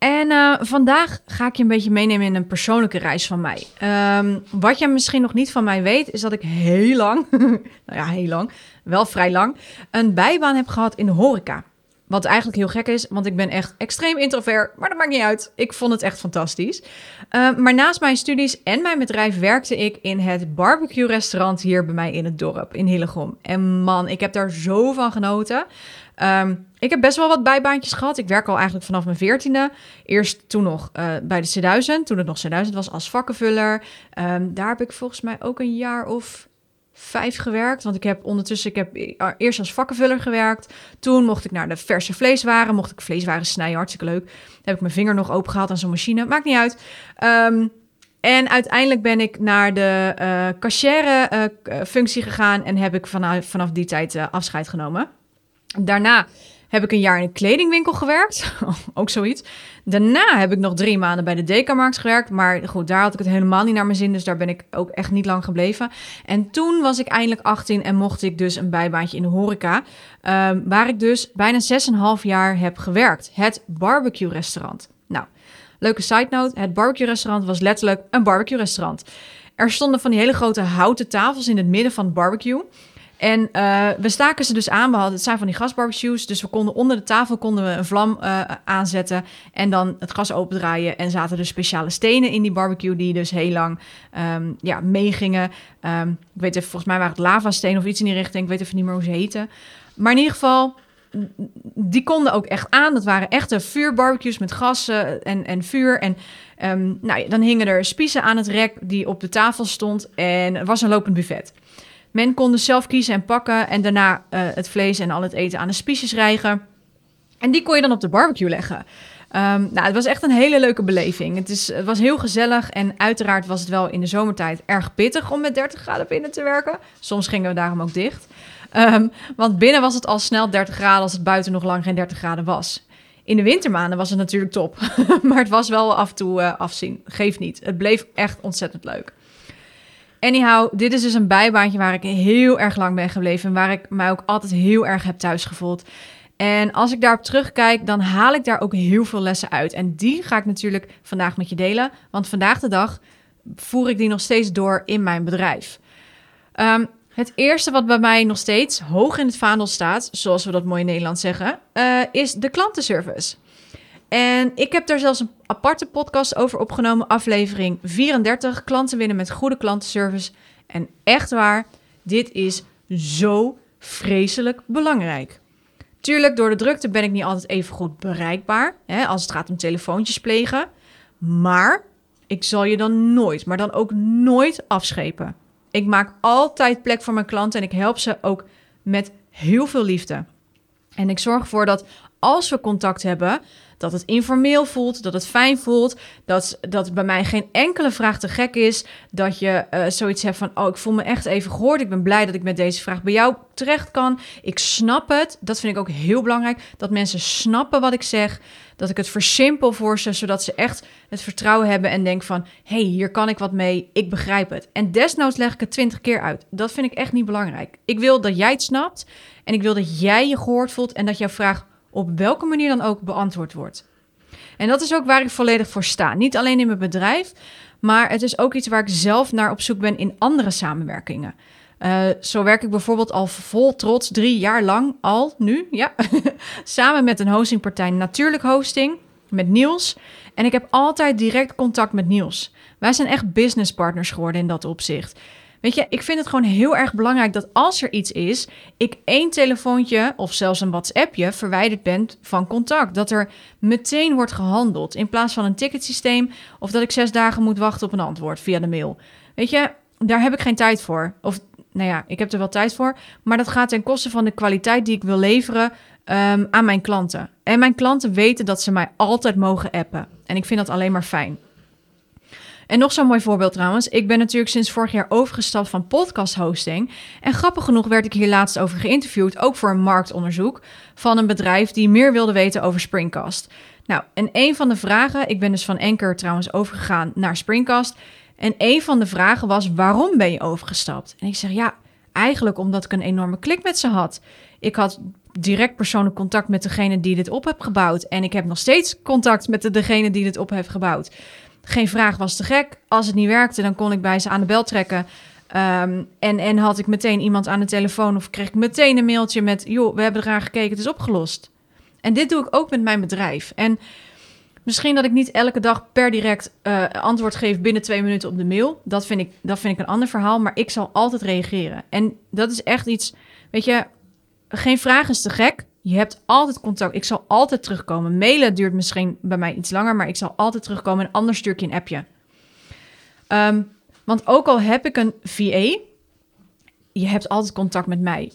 En uh, vandaag ga ik je een beetje meenemen in een persoonlijke reis van mij. Um, wat je misschien nog niet van mij weet, is dat ik heel lang, nou ja, heel lang, wel vrij lang, een bijbaan heb gehad in de horeca. Wat eigenlijk heel gek is, want ik ben echt extreem introvert, maar dat maakt niet uit. Ik vond het echt fantastisch. Uh, maar naast mijn studies en mijn bedrijf werkte ik in het barbecue restaurant hier bij mij in het dorp, in Hillegom. En man, ik heb daar zo van genoten. Um, ik heb best wel wat bijbaantjes gehad. Ik werk al eigenlijk vanaf mijn veertiende. Eerst toen nog uh, bij de C1000, toen het nog C1000 was, als vakkenvuller. Um, daar heb ik volgens mij ook een jaar of vijf gewerkt. Want ik heb ondertussen, ik heb eerst als vakkenvuller gewerkt. Toen mocht ik naar de verse vleeswaren, mocht ik vleeswaren snijden, hartstikke leuk. Heb ik mijn vinger nog open gehaald aan zo'n machine, maakt niet uit. Um, en uiteindelijk ben ik naar de uh, cashier uh, functie gegaan en heb ik vanaf, vanaf die tijd afscheid genomen. Daarna heb ik een jaar in een kledingwinkel gewerkt. ook zoiets. Daarna heb ik nog drie maanden bij de Dekamarkt gewerkt. Maar goed, daar had ik het helemaal niet naar mijn zin. Dus daar ben ik ook echt niet lang gebleven. En toen was ik eindelijk 18 en mocht ik dus een bijbaantje in de horeca. Um, waar ik dus bijna 6,5 jaar heb gewerkt. Het barbecue restaurant. Nou, leuke side note. Het barbecue restaurant was letterlijk een barbecue restaurant. Er stonden van die hele grote houten tafels in het midden van het barbecue. En uh, we staken ze dus aan. We hadden, het zijn van die gasbarbecues. Dus we konden onder de tafel konden we een vlam uh, aanzetten. En dan het gas opendraaien. En zaten er speciale stenen in die barbecue. Die dus heel lang um, ja, meegingen. Um, ik weet even, volgens mij waren het lavasteen of iets in die richting. Ik weet even niet meer hoe ze heten. Maar in ieder geval, die konden ook echt aan. Dat waren echte vuurbarbecues met gas en, en vuur. En um, nou, dan hingen er spiezen aan het rek die op de tafel stond. En er was een lopend buffet. Men kon zelf kiezen en pakken en daarna uh, het vlees en al het eten aan de spiesjes rijgen. En die kon je dan op de barbecue leggen. Um, nou, het was echt een hele leuke beleving. Het, is, het was heel gezellig en uiteraard was het wel in de zomertijd erg pittig om met 30 graden binnen te werken. Soms gingen we daarom ook dicht. Um, want binnen was het al snel 30 graden als het buiten nog lang geen 30 graden was. In de wintermaanden was het natuurlijk top. maar het was wel af en toe uh, afzien. Geef niet. Het bleef echt ontzettend leuk. Anyhow, dit is dus een bijbaantje waar ik heel erg lang ben gebleven. En waar ik mij ook altijd heel erg heb thuis gevoeld. En als ik daarop terugkijk, dan haal ik daar ook heel veel lessen uit. En die ga ik natuurlijk vandaag met je delen. Want vandaag de dag voer ik die nog steeds door in mijn bedrijf. Um, het eerste wat bij mij nog steeds hoog in het vaandel staat, zoals we dat mooi in Nederland zeggen, uh, is de klantenservice. En ik heb daar zelfs een aparte podcast over opgenomen, aflevering 34. Klanten winnen met goede klantenservice. En echt waar, dit is zo vreselijk belangrijk. Tuurlijk, door de drukte ben ik niet altijd even goed bereikbaar, hè, als het gaat om telefoontjes plegen. Maar ik zal je dan nooit, maar dan ook nooit afschepen. Ik maak altijd plek voor mijn klanten en ik help ze ook met heel veel liefde. En ik zorg ervoor dat als we contact hebben, dat het informeel voelt, dat het fijn voelt, dat, dat bij mij geen enkele vraag te gek is, dat je uh, zoiets hebt van, oh, ik voel me echt even gehoord, ik ben blij dat ik met deze vraag bij jou terecht kan, ik snap het, dat vind ik ook heel belangrijk, dat mensen snappen wat ik zeg, dat ik het versimpel voor ze, zodat ze echt het vertrouwen hebben en denken van, hey, hier kan ik wat mee, ik begrijp het. En desnoods leg ik het twintig keer uit. Dat vind ik echt niet belangrijk. Ik wil dat jij het snapt en ik wil dat jij je gehoord voelt en dat jouw vraag op welke manier dan ook beantwoord wordt. En dat is ook waar ik volledig voor sta. Niet alleen in mijn bedrijf, maar het is ook iets waar ik zelf naar op zoek ben in andere samenwerkingen. Uh, zo werk ik bijvoorbeeld al vol trots drie jaar lang al nu, ja, samen met een hostingpartij Natuurlijk Hosting met Niels. En ik heb altijd direct contact met Niels. Wij zijn echt businesspartners geworden in dat opzicht. Weet je, ik vind het gewoon heel erg belangrijk dat als er iets is, ik één telefoontje of zelfs een WhatsAppje verwijderd ben van contact. Dat er meteen wordt gehandeld in plaats van een ticketsysteem of dat ik zes dagen moet wachten op een antwoord via de mail. Weet je, daar heb ik geen tijd voor. Of nou ja, ik heb er wel tijd voor, maar dat gaat ten koste van de kwaliteit die ik wil leveren ehm, aan mijn klanten. En mijn klanten weten dat ze mij altijd mogen appen. En ik vind dat alleen maar fijn. En nog zo'n mooi voorbeeld trouwens. Ik ben natuurlijk sinds vorig jaar overgestapt van podcast hosting. En grappig genoeg werd ik hier laatst over geïnterviewd, ook voor een marktonderzoek van een bedrijf die meer wilde weten over Springcast. Nou, en een van de vragen, ik ben dus van Anchor trouwens overgegaan naar Springcast. En een van de vragen was: waarom ben je overgestapt? En ik zeg ja, eigenlijk omdat ik een enorme klik met ze had. Ik had direct persoonlijk contact met degene die dit op heeft gebouwd. En ik heb nog steeds contact met de, degene die dit op heeft gebouwd. Geen vraag was te gek. Als het niet werkte, dan kon ik bij ze aan de bel trekken. Ehm, en, en had ik meteen iemand aan de telefoon of kreeg ik meteen een mailtje met... joh, we hebben eraan gekeken, het is opgelost. En dit doe ik ook met mijn bedrijf. En misschien dat ik niet elke dag per direct uh, antwoord geef binnen twee minuten op de mail. Dat vind, ik, dat vind ik een ander verhaal, maar ik zal altijd reageren. En dat is echt iets, weet je, geen vraag is te gek. Je hebt altijd contact. Ik zal altijd terugkomen. Mailen duurt misschien bij mij iets langer, maar ik zal altijd terugkomen. En anders stuur ik je een appje. Um, want ook al heb ik een VA, je hebt altijd contact met mij.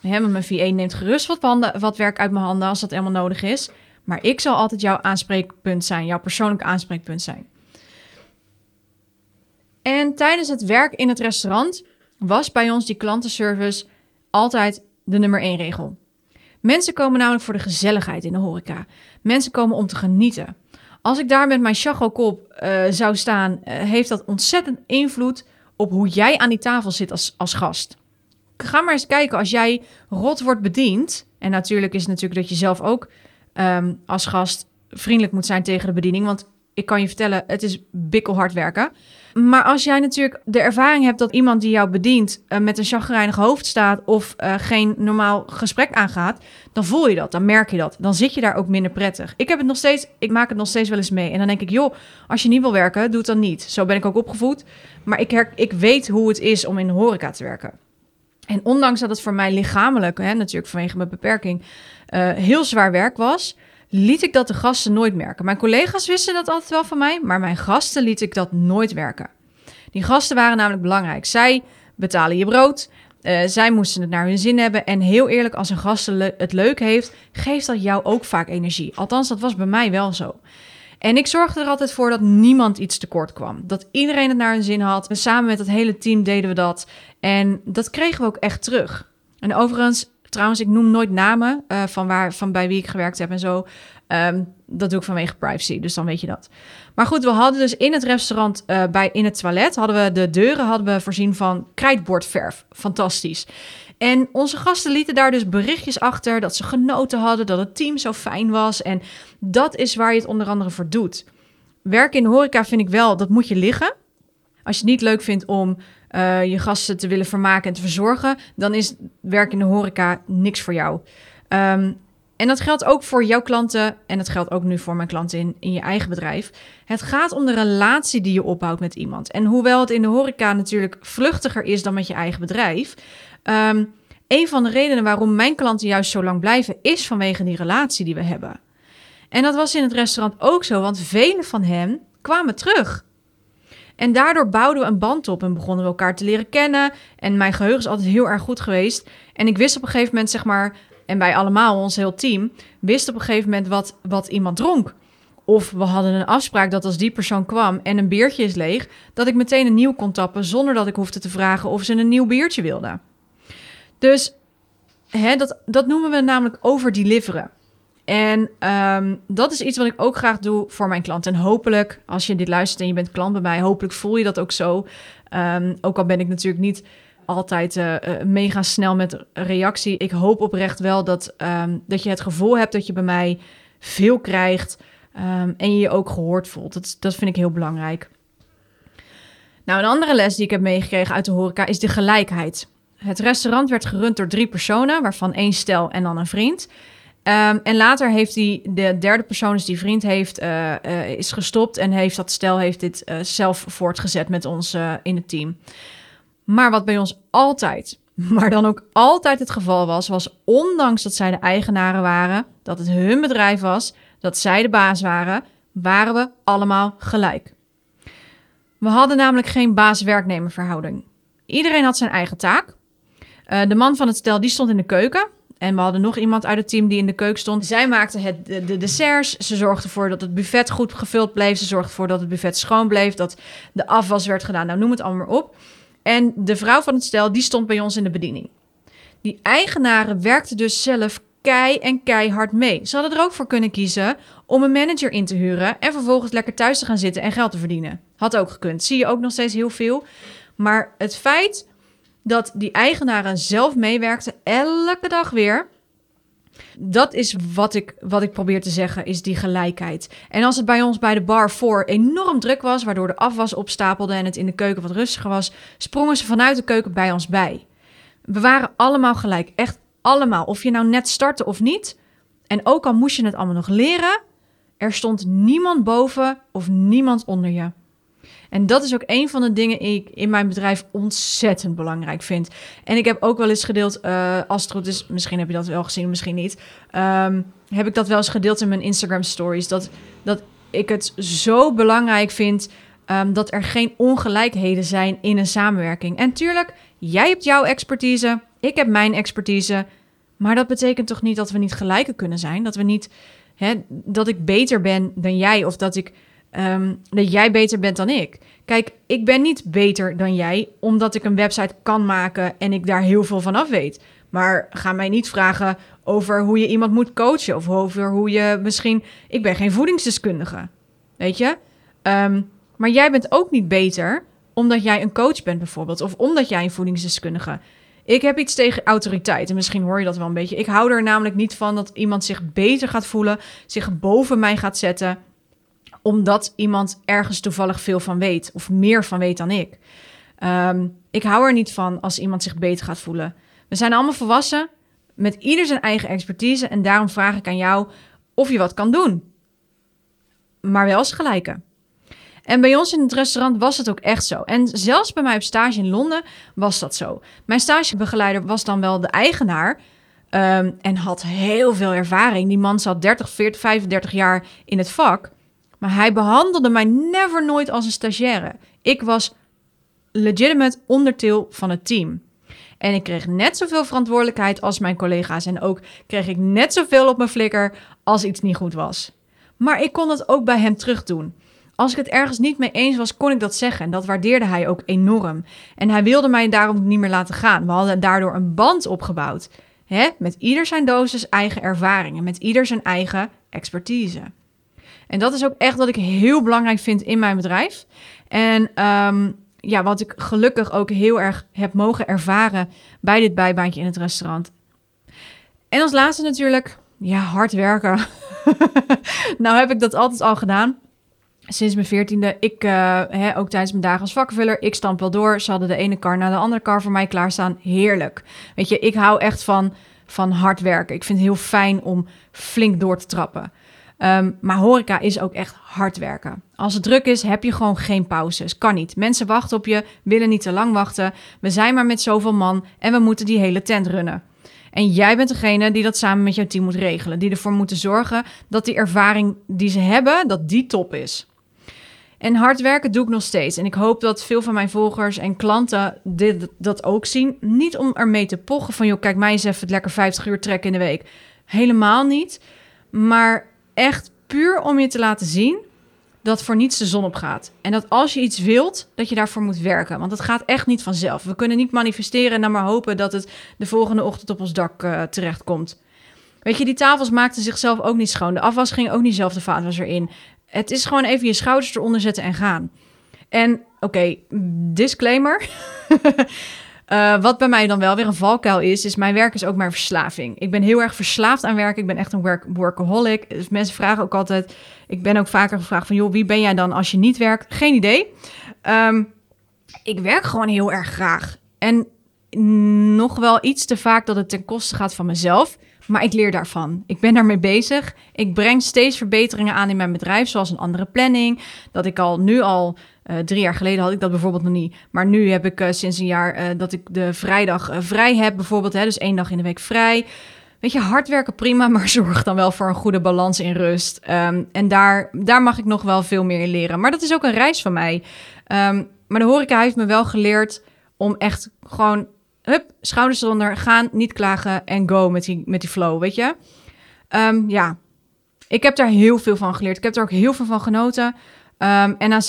Mijn VA neemt gerust wat, handen, wat werk uit mijn handen als dat helemaal nodig is. Maar ik zal altijd jouw aanspreekpunt zijn, jouw persoonlijke aanspreekpunt zijn. En tijdens het werk in het restaurant was bij ons die klantenservice altijd de nummer één regel. Mensen komen namelijk voor de gezelligheid in de horeca. Mensen komen om te genieten. Als ik daar met mijn chagokop uh, zou staan, uh, heeft dat ontzettend invloed op hoe jij aan die tafel zit als, als gast. Ga maar eens kijken als jij rot wordt bediend. En natuurlijk is het natuurlijk dat je zelf ook um, als gast vriendelijk moet zijn tegen de bediening. Want ik kan je vertellen, het is bikkelhard werken. Maar als jij natuurlijk de ervaring hebt dat iemand die jou bedient uh, met een chagrijnig hoofd staat of uh, geen normaal gesprek aangaat, dan voel je dat, dan merk je dat. Dan zit je daar ook minder prettig. Ik heb het nog steeds, ik maak het nog steeds wel eens mee. En dan denk ik, joh, als je niet wil werken, doe het dan niet. Zo ben ik ook opgevoed. Maar ik, her, ik weet hoe het is om in de horeca te werken. En ondanks dat het voor mij lichamelijk, hè, natuurlijk vanwege mijn beperking, uh, heel zwaar werk was, liet ik dat de gasten nooit merken. Mijn collega's wisten dat altijd wel van mij, maar mijn gasten liet ik dat nooit werken. Die gasten waren namelijk belangrijk. Zij betalen je brood. Uh, zij moesten het naar hun zin hebben. En heel eerlijk, als een gast het leuk heeft, geeft dat jou ook vaak energie. Althans, dat was bij mij wel zo. En ik zorgde er altijd voor dat niemand iets tekort kwam. Dat iedereen het naar hun zin had. Samen met het hele team deden we dat. En dat kregen we ook echt terug. En overigens, Trouwens, ik noem nooit namen uh, van, waar, van bij wie ik gewerkt heb en zo. Um, dat doe ik vanwege privacy, dus dan weet je dat. Maar goed, we hadden dus in het restaurant, uh, bij, in het toilet, hadden we de deuren hadden we voorzien van krijtbordverf. Fantastisch. En onze gasten lieten daar dus berichtjes achter dat ze genoten hadden, dat het team zo fijn was. En dat is waar je het onder andere voor doet. Werken in de horeca vind ik wel, dat moet je liggen. Als je het niet leuk vindt om uh, je gasten te willen vermaken en te verzorgen, dan is werk in de horeca niks voor jou. Um, en dat geldt ook voor jouw klanten en dat geldt ook nu voor mijn klanten in, in je eigen bedrijf. Het gaat om de relatie die je opbouwt met iemand. En hoewel het in de horeca natuurlijk vluchtiger is dan met je eigen bedrijf, um, een van de redenen waarom mijn klanten juist zo lang blijven, is vanwege die relatie die we hebben. En dat was in het restaurant ook zo, want vele van hen kwamen terug. En daardoor bouwden we een band op en begonnen we elkaar te leren kennen. En mijn geheugen is altijd heel erg goed geweest. En ik wist op een gegeven moment, zeg maar, en bij allemaal, ons heel team, wist op een gegeven moment wat, wat iemand dronk. Of we hadden een afspraak dat als die persoon kwam en een biertje is leeg, dat ik meteen een nieuw kon tappen zonder dat ik hoefde te vragen of ze een nieuw biertje wilden. Dus hè, dat, dat noemen we namelijk overdeliveren. En um, dat is iets wat ik ook graag doe voor mijn klanten. En hopelijk, als je dit luistert en je bent klant bij mij, hopelijk voel je dat ook zo. Um, ook al ben ik natuurlijk niet altijd uh, mega snel met reactie. Ik hoop oprecht wel dat, um, dat je het gevoel hebt dat je bij mij veel krijgt en je je ook gehoord voelt. Dat, dat vind ik heel belangrijk. Nou, een andere les die ik heb meegekregen uit de horeca is de gelijkheid. Het restaurant werd gerund door drie personen, waarvan één stel en dan een vriend. Um, en later heeft hij, de derde persoon, die vriend heeft, uh, uh, is gestopt en heeft dat stel heeft dit uh, zelf voortgezet met ons in het team. Maar wat bij ons altijd, maar dan ook altijd het geval was, was ondanks dat zij de eigenaren waren, dat het hun bedrijf was, dat zij de baas waren, waren we allemaal gelijk. We hadden namelijk geen baas-werknemer verhouding. Iedereen had zijn eigen taak. de man van het stel die stond in de keuken En we hadden nog iemand uit het team die in de keuken stond. Zij maakte het, de, de desserts. Ze zorgde ervoor dat het buffet goed gevuld bleef. Ze zorgde ervoor dat het buffet schoon bleef. Dat de afwas werd gedaan. Nou, noem het allemaal maar op. En de vrouw van het stel, die stond bij ons in de bediening. Die eigenaren werkten dus zelf kei en keihard mee. Ze hadden er ook voor kunnen kiezen om een manager in te huren en vervolgens lekker thuis te gaan zitten en geld te verdienen. Had ook gekund. Zie je ook nog steeds heel veel. Maar het feit dat die eigenaren zelf meewerkten, elke dag weer. Dat is wat ik, wat ik probeer te zeggen, is die gelijkheid. En als het bij ons bij de bar voor enorm druk was, waardoor de afwas opstapelde en het in de keuken wat rustiger was, sprongen ze vanuit de keuken bij ons bij. We waren allemaal gelijk, echt allemaal. Of je nou net startte of niet. En ook al moest je het allemaal nog leren, er stond niemand boven of niemand onder je. En dat is ook een van de dingen die ik in mijn bedrijf ontzettend belangrijk vind. En ik heb ook wel eens gedeeld, uh, als het goed is, misschien heb je dat wel gezien, misschien niet. Um, heb ik dat wel eens gedeeld in mijn Instagram stories. Dat, dat ik het zo belangrijk vind um, dat er geen ongelijkheden zijn in een samenwerking. En tuurlijk, jij hebt jouw expertise, ik heb mijn expertise. Maar dat betekent toch niet dat we niet gelijker kunnen zijn? Dat we niet, hè, dat ik beter ben dan jij of dat ik Ehm, dat jij beter bent dan ik. Kijk, ik ben niet beter dan jij omdat ik een website kan maken en ik daar heel veel van af weet. Maar ga mij niet vragen over hoe je iemand moet coachen of over hoe je misschien. Ik ben geen voedingsdeskundige. Weet je? Ehm, maar jij bent ook niet beter omdat jij een coach bent, bijvoorbeeld. Of omdat jij een voedingsdeskundige. Ik heb iets tegen autoriteit. En misschien hoor je dat wel een beetje. Ik hou er namelijk niet van dat iemand zich beter gaat voelen, zich boven mij gaat zetten omdat iemand ergens toevallig veel van weet of meer van weet dan ik. Ehm, ik hou er niet van als iemand zich beter gaat voelen. We zijn allemaal volwassen met ieder zijn eigen expertise en daarom vraag ik aan jou of je wat kan doen. Maar wel als gelijke. En bij ons in het restaurant was het ook echt zo. En zelfs bij mij op stage in Londen was dat zo. Mijn stagebegeleider was dan wel de eigenaar. Um, en had heel veel ervaring. Die man zat 30, 40, 35 jaar in het vak. Maar hij behandelde mij never nooit als een stagiaire. Ik was legitimate onderdeel van het team. En ik kreeg net zoveel verantwoordelijkheid als mijn collega's. En ook kreeg ik net zoveel op mijn flikker als iets niet goed was. Maar ik kon het ook bij hem terug doen. Als ik het ergens niet mee eens was, kon ik dat zeggen. En dat waardeerde hij ook enorm. En hij wilde mij daarom niet meer laten gaan. We hadden daardoor een band opgebouwd. Hè? Met ieder zijn dosis eigen ervaringen. Met ieder zijn eigen expertise. En dat is ook echt wat ik heel belangrijk vind in mijn bedrijf. En um, ja, wat ik gelukkig ook heel erg heb mogen ervaren bij dit bijbaantje in het restaurant. En als laatste natuurlijk, ja, hard werken. nou heb ik dat altijd al gedaan. Sinds mijn veertiende. Ik, hè, ook tijdens mijn dagen als vakvuller, ik stamp wel door. Ze hadden de ene kar naar de andere kar voor mij klaarstaan. Heerlijk. Weet je, ik hou echt van, van hard werken. Ik vind het heel fijn om flink door te trappen. Um, maar horeca is ook echt hard werken. Als het druk is, heb je gewoon geen pauzes. Kan niet. Mensen wachten op je, willen niet te lang wachten. We zijn maar met zoveel man en we moeten die hele tent runnen. En jij bent degene die dat samen met jouw team moet regelen. Die ervoor moeten zorgen dat die ervaring die ze hebben, dat die top is. En hard werken doe ik nog steeds. En ik hoop dat veel van mijn volgers en klanten dit, dat ook zien. Niet om ermee te pochen van, joh, kijk mij eens even het lekker 50 uur trekken in de week. Helemaal niet. Maar echt puur om je te laten zien dat voor niets de zon op gaat. En dat als je iets wilt, dat je daarvoor moet werken. Want het gaat echt niet vanzelf. We kunnen niet manifesteren en dan maar hopen dat het de volgende ochtend op ons dak uh, terechtkomt. Weet je, die tafels maakten zichzelf ook niet schoon. De afwas ging ook niet zelf de vaatwasser in. Het is gewoon even je schouders eronder zetten en gaan. En oké, disclaimer. Uh, wat bij mij dan wel weer een valkuil is, is mijn werk is ook mijn verslaving. Ik ben heel erg verslaafd aan werk. Ik ben echt een work workaholic. Dus mensen vragen ook altijd, ik ben ook vaker gevraagd van, joh, wie ben jij dan als je niet werkt? Geen idee. Um, ik werk gewoon heel erg graag. En nog wel iets te vaak dat het ten koste gaat van mezelf. Maar ik leer daarvan. Ik ben daarmee bezig. Ik breng steeds verbeteringen aan in mijn bedrijf, zoals een andere planning. Dat ik al nu al uh, drie jaar geleden had ik dat bijvoorbeeld nog niet. Maar nu heb ik uh, sinds een jaar uh, dat ik de vrijdag vrij heb, bijvoorbeeld. Hè, dus één dag in de week vrij. Weet je, hard werken prima, maar zorg dan wel voor een goede balans in rust. Um, en daar, daar mag ik nog wel veel meer in leren. Maar dat is ook een reis van mij. Um, maar de horeca heeft me wel geleerd om echt gewoon hup, schouders eronder, gaan, niet klagen en go met die, met die flow, weet je. Ehm, ja, ik heb daar heel veel van geleerd. Ik heb er ook heel veel van genoten. Um, en na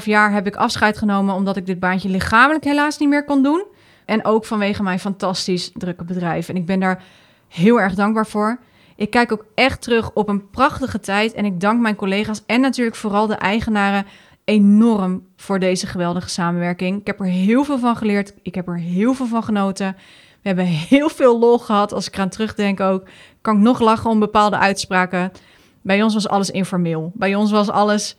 6,5 jaar heb ik afscheid genomen omdat ik dit baantje lichamelijk helaas niet meer kon doen. En ook vanwege mijn fantastisch drukke bedrijf. En ik ben daar heel erg dankbaar voor. Ik kijk ook echt terug op een prachtige tijd. En ik dank mijn collega's en natuurlijk vooral de eigenaren enorm voor deze geweldige samenwerking. Ik heb er heel veel van geleerd. Ik heb er heel veel van genoten. We hebben heel veel lol gehad. Als ik eraan terugdenk ook, kan ik nog lachen om bepaalde uitspraken. Bij ons was alles informeel. Bij ons was alles.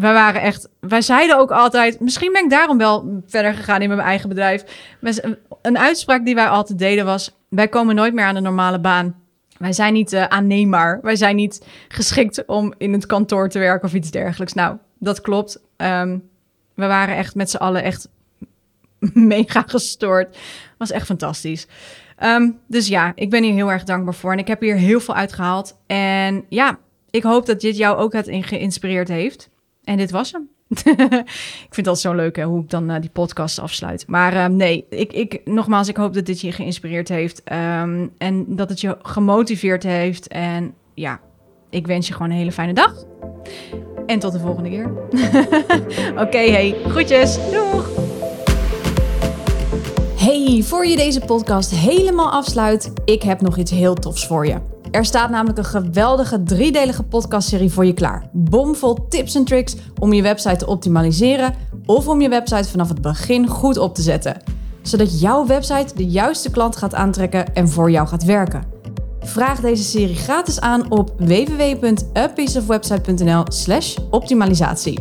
Wij waren echt. Wij zeiden ook altijd. Misschien ben ik daarom wel verder gegaan in mijn eigen bedrijf. Een uitspraak die wij altijd deden was: Wij komen nooit meer aan de normale baan. Wij zijn niet uh. Wij zijn niet geschikt om in het kantoor te werken of iets dergelijks. Nou, dat klopt. Um, we waren echt met z'n allen echt mega gestoord. Was echt fantastisch. Um, dus ja, ik ben hier heel erg dankbaar voor. En ik heb hier heel veel uitgehaald. En ja, ik hoop dat dit jou ook het geïnspireerd heeft. En dit was hem. ik vind dat zo leuk hè, hoe ik dan uh, die podcast afsluit. Maar uh, nee, ik, ik, nogmaals, ik hoop dat dit je geïnspireerd heeft. Um, en dat het je gemotiveerd heeft. En ja, ik wens je gewoon een hele fijne dag. En tot de volgende keer. Oké, hey, groetjes. Doeg! Hey, voor je deze podcast helemaal afsluit, ik heb nog iets heel tofs voor je. Er staat namelijk een geweldige driedelige podcastserie voor je klaar. Bomvol tips en tricks om je website te optimaliseren of om je website vanaf het begin goed op te zetten. Zodat jouw website de juiste klant gaat aantrekken en voor jou gaat werken. Vraag deze serie gratis aan op www.apieceofwebsite.nl/optimalisatie.